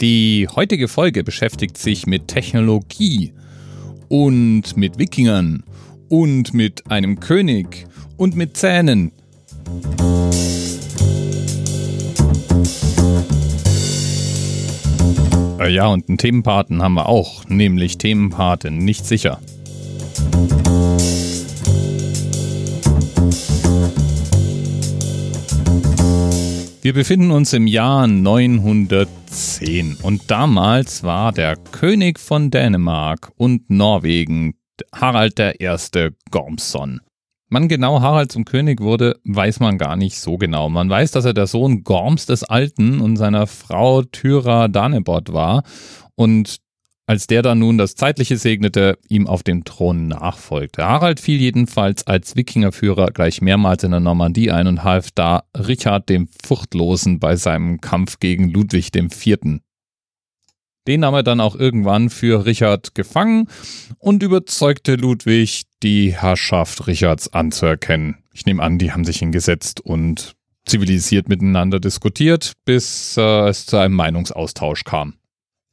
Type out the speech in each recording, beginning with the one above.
Die heutige Folge beschäftigt sich mit Technologie und mit Wikingern und mit einem König und mit Zähnen. Äh, ja, und einen Themenpaten haben wir auch, nämlich Themenpate nicht sicher. Wir befinden uns im Jahr 910 und damals war der König von Dänemark und Norwegen Harald I. Gormson. Wann genau Harald zum König wurde, weiß man gar nicht so genau. Man weiß, dass er der Sohn Gorms des Alten und seiner Frau Thyra Danebod war und als der dann nun das Zeitliche segnete, ihm auf dem Thron nachfolgte. Harald fiel jedenfalls als Wikingerführer gleich mehrmals in der Normandie ein und half da Richard dem Furchtlosen bei seinem Kampf gegen Ludwig IV. Den nahm er dann auch irgendwann für Richard gefangen und überzeugte Ludwig, die Herrschaft Richards anzuerkennen. Ich nehme an, die haben sich hingesetzt und zivilisiert miteinander diskutiert, bis äh, es zu einem Meinungsaustausch kam.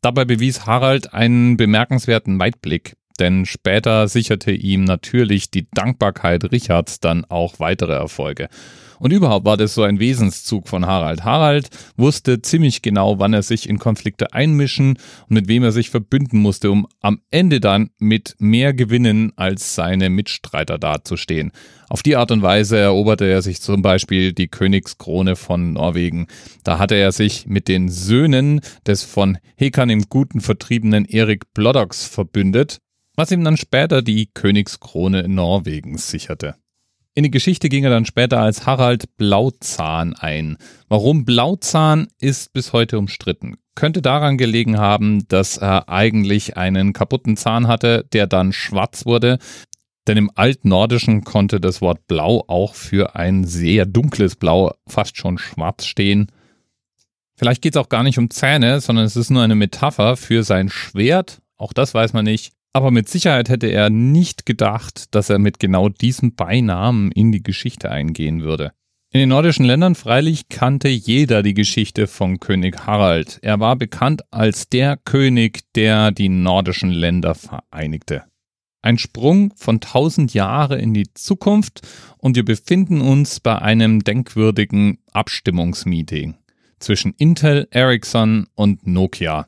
Dabei bewies Harald einen bemerkenswerten Weitblick, denn später sicherte ihm natürlich die Dankbarkeit Richards dann auch weitere Erfolge. Und überhaupt war das so ein Wesenszug von Harald. Harald wusste ziemlich genau, wann er sich in Konflikte einmischen und mit wem er sich verbünden musste, um am Ende dann mit mehr Gewinnen als seine Mitstreiter dazustehen. Auf die Art und Weise eroberte er sich zum Beispiel die Königskrone von Norwegen. Da hatte er sich mit den Söhnen des von Hekan im Guten vertriebenen Erik Bloddox verbündet, was ihm dann später die Königskrone Norwegens sicherte. In die Geschichte ging er dann später als Harald Blauzahn ein. Warum Blauzahn ist bis heute umstritten. Könnte daran gelegen haben, dass er eigentlich einen kaputten Zahn hatte, der dann schwarz wurde. Denn im Altnordischen konnte das Wort Blau auch für ein sehr dunkles Blau, fast schon schwarz stehen. Vielleicht geht es auch gar nicht um Zähne, sondern es ist nur eine Metapher für sein Schwert. Auch das weiß man nicht. Aber mit Sicherheit hätte er nicht gedacht, dass er mit genau diesem Beinamen in die Geschichte eingehen würde. In den nordischen Ländern freilich kannte jeder die Geschichte von König Harald. Er war bekannt als der König, der die nordischen Länder vereinigte. Ein Sprung von tausend Jahre in die Zukunft und wir befinden uns bei einem denkwürdigen Abstimmungsmeeting zwischen Intel, Ericsson und Nokia.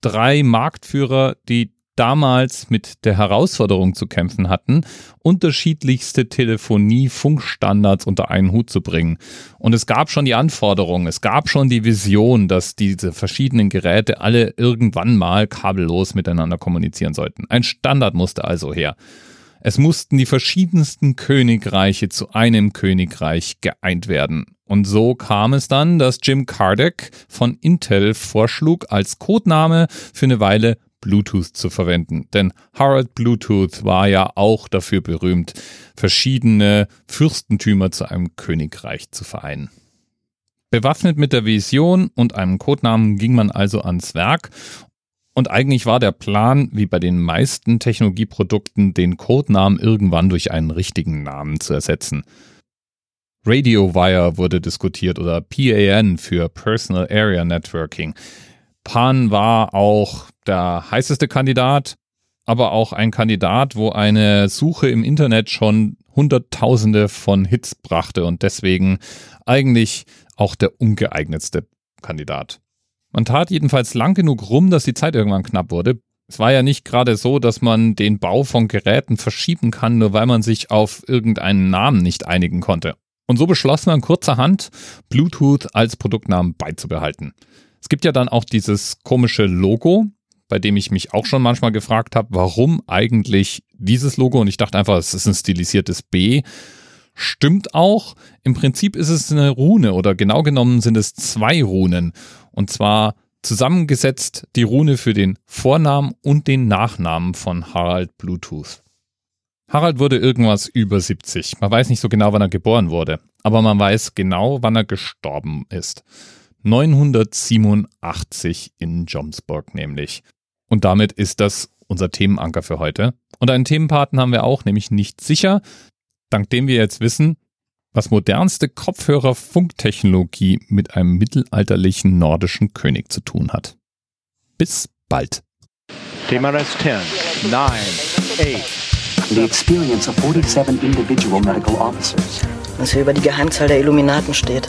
Drei Marktführer, die damals mit der Herausforderung zu kämpfen hatten, unterschiedlichste Telefonie-Funkstandards unter einen Hut zu bringen. Und es gab schon die Anforderung, es gab schon die Vision, dass diese verschiedenen Geräte alle irgendwann mal kabellos miteinander kommunizieren sollten. Ein Standard musste also her. Es mussten die verschiedensten Königreiche zu einem Königreich geeint werden. Und so kam es dann, dass Jim Kardec von Intel vorschlug, als Codename für eine Weile Bluetooth zu verwenden. Denn Harald Bluetooth war ja auch dafür berühmt, verschiedene Fürstentümer zu einem Königreich zu vereinen. Bewaffnet mit der Vision und einem Codenamen ging man also ans Werk und eigentlich war der Plan, wie bei den meisten Technologieprodukten, den Codenamen irgendwann durch einen richtigen Namen zu ersetzen. RadioWire wurde diskutiert oder PAN für Personal Area Networking. Pan war auch der heißeste Kandidat, aber auch ein Kandidat, wo eine Suche im Internet schon Hunderttausende von Hits brachte und deswegen eigentlich auch der ungeeignetste Kandidat. Man tat jedenfalls lang genug rum, dass die Zeit irgendwann knapp wurde. Es war ja nicht gerade so, dass man den Bau von Geräten verschieben kann, nur weil man sich auf irgendeinen Namen nicht einigen konnte. Und so beschloss man kurzerhand, Bluetooth als Produktnamen beizubehalten. Es gibt ja dann auch dieses komische Logo, bei dem ich mich auch schon manchmal gefragt habe, warum eigentlich dieses Logo? Und ich dachte einfach, es ist ein stilisiertes B. Stimmt auch. Im Prinzip ist es eine Rune oder genau genommen sind es zwei Runen. Und zwar zusammengesetzt die Rune für den Vornamen und den Nachnamen von Harald Bluetooth. Harald wurde irgendwas über 70. Man weiß nicht so genau, wann er geboren wurde, aber man weiß genau, wann er gestorben ist. 987 in Jomsburg nämlich. Und damit ist das unser Themenanker für heute. Und einen Themenpaten haben wir auch, nämlich nicht sicher, dank dem wir jetzt wissen, was modernste Kopfhörer-Funktechnologie mit einem mittelalterlichen nordischen König zu tun hat. Bis bald. TMRS 10, 9, 8. The experience of 47 individual medical officers. Was hier über die Geheimzahl der Illuminaten steht.